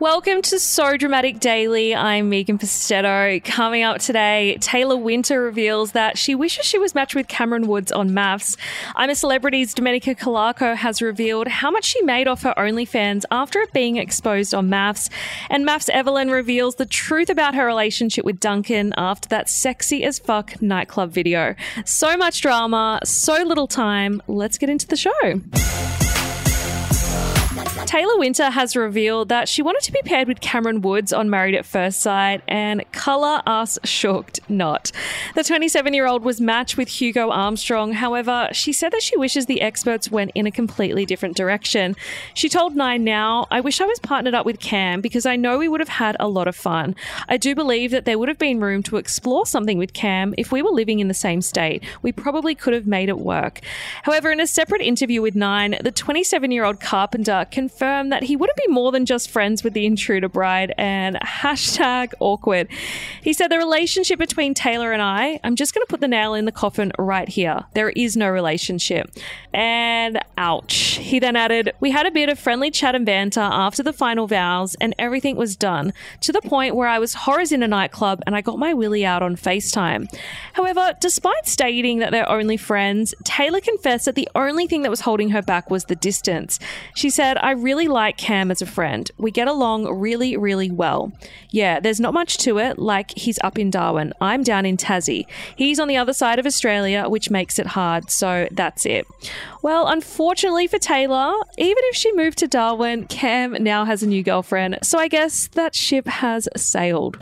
Welcome to So Dramatic Daily. I'm Megan Pustetto. Coming up today, Tayla Winter reveals that she wishes she was matched with Cameron Woods on MAFS. I'm a Celebrity's Domenica Calarco has revealed how much she made off her OnlyFans after it being exposed on MAFS. And MAFS Evelyn reveals the truth about her relationship with Duncan after that sexy as fuck nightclub video. So much drama, so little time. Let's get into the show. Tayla Winter has revealed that she wanted to be paired with Cameron Woods on Married at First Sight, and colour us shocked not. The 27 year old was matched with Hugo Armstrong. However, she said that she wishes the experts went in a completely different direction. She told Nine Now, I wish I was partnered up with Cam because I know we would have had a lot of fun. I do believe that there would have been room to explore something with Cam if we were living in the same state. We probably could have made it work. However, in a separate interview with Nine, the 27 year old carpenter confirmed that he wouldn't be more than just friends with the intruder bride and hashtag awkward. He said the relationship between Tayla and I, I'm just going to put the nail in the coffin right here. There is no relationship. And ouch. He then added, We had a bit of friendly chat and banter after the final vows and everything was done to the point where I was horrors in a nightclub and I got my willy out on FaceTime. However, despite stating that they're only friends, Tayla confessed that the only thing that was holding her back was the distance. She said, I really like Cam as a friend. We get along really, really well. Yeah, there's not much to it, like he's up in Darwin. I'm down in Tassie. He's on the other side of Australia, which makes it hard, so that's it. Well, unfortunately for Tayla, even if she moved to Darwin, Cam now has a new girlfriend, so I guess that ship has sailed.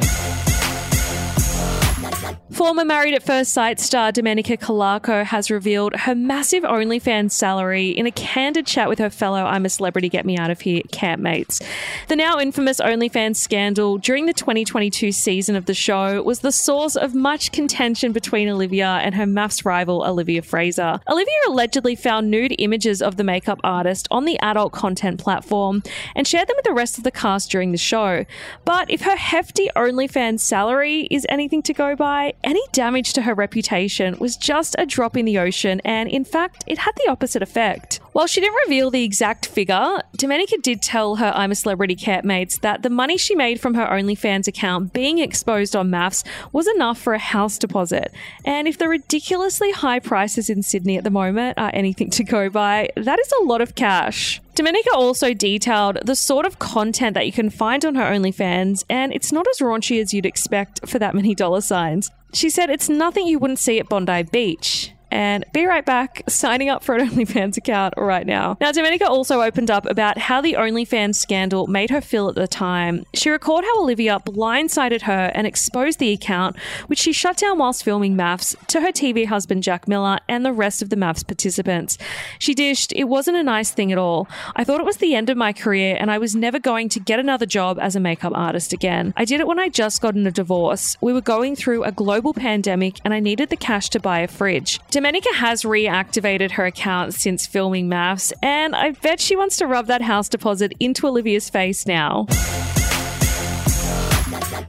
Former Married at First Sight star Domenica Calarco has revealed her massive OnlyFans salary in a candid chat with her fellow I'm a Celebrity Get Me Out of Here campmates. The now infamous OnlyFans scandal during the 2022 season of the show was the source of much contention between Olivia and her MAFS rival Olivia Frazer. Olivia allegedly found nude images of the makeup artist on the adult content platform and shared them with the rest of the cast during the show. But if her hefty OnlyFans salary is anything to go by, any damage to her reputation was just a drop in the ocean, and in fact, it had the opposite effect. While she didn't reveal the exact figure, Domenica did tell her I'm a Celebrity campmates that the money she made from her OnlyFans account being exposed on MAFS was enough for a house deposit. And if the ridiculously high prices in Sydney at the moment are anything to go by, that is a lot of cash. Domenica also detailed the sort of content that you can find on her OnlyFans, and it's not as raunchy as you'd expect for that many dollar signs. She said it's nothing you wouldn't see at Bondi Beach and be right back signing up for an OnlyFans account right now. Now, Domenica also opened up about how the OnlyFans scandal made her feel at the time. She recalled how Olivia blindsided her and exposed the account, which she shut down whilst filming MAFS, to her TV husband Jack Miller and the rest of the MAFS participants. She dished, It wasn't a nice thing at all. I thought it was the end of my career and I was never going to get another job as a makeup artist again. I did it when I just got in a divorce. We were going through a global pandemic and I needed the cash to buy a fridge. Domenica has reactivated her account since filming MAFS, and I bet she wants to rub that house deposit into Olivia's face now.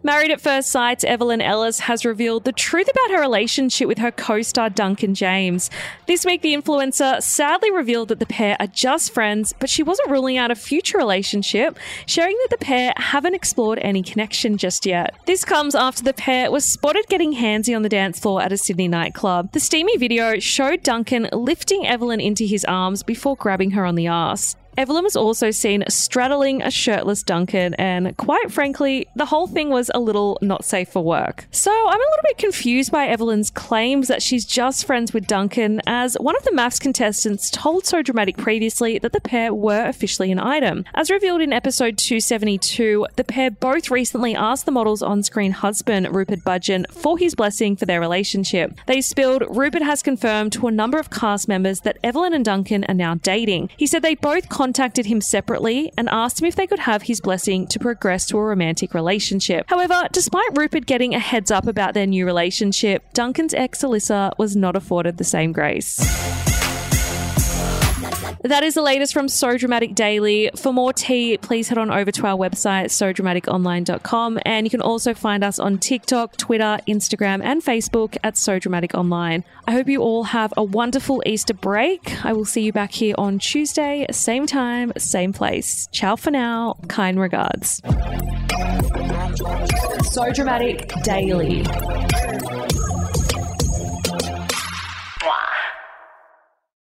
Married at First Sight's Evelyn Ellis has revealed the truth about her relationship with her co star Duncan James. This week, the influencer sadly revealed that the pair are just friends, but she wasn't ruling out a future relationship, sharing that the pair haven't explored any connection just yet. This comes after the pair was spotted getting handsy on the dance floor at a Sydney nightclub. The steamy video showed Duncan lifting Evelyn into his arms before grabbing her on the ass. Evelyn was also seen straddling a shirtless Duncan, and quite frankly, the whole thing was a little not safe for work. So I'm a little bit confused by Evelyn's claims that she's just friends with Duncan, as one of the MAFS contestants told So Dramatic previously that the pair were officially an item. As revealed in episode 272, the pair both recently asked the model's on screen husband, Rupert Budgen, for his blessing for their relationship. They spilled Rupert has confirmed to a number of cast members that Evelyn and Duncan are now dating. He said they both contacted him separately and asked him if they could have his blessing to progress to a romantic relationship. However, despite Rupert getting a heads up about their new relationship, Duncan's ex Alyssa was not afforded the same grace. That is the latest from So Dramatic Daily. For more tea, please head on over to our website, sodramaticonline.com. And you can also find us on TikTok, Twitter, Instagram, and Facebook at So Dramatic Online. I hope you all have a wonderful Easter break. I will see you back here on Tuesday, same time, same place. Ciao for now. Kind regards. So Dramatic Daily.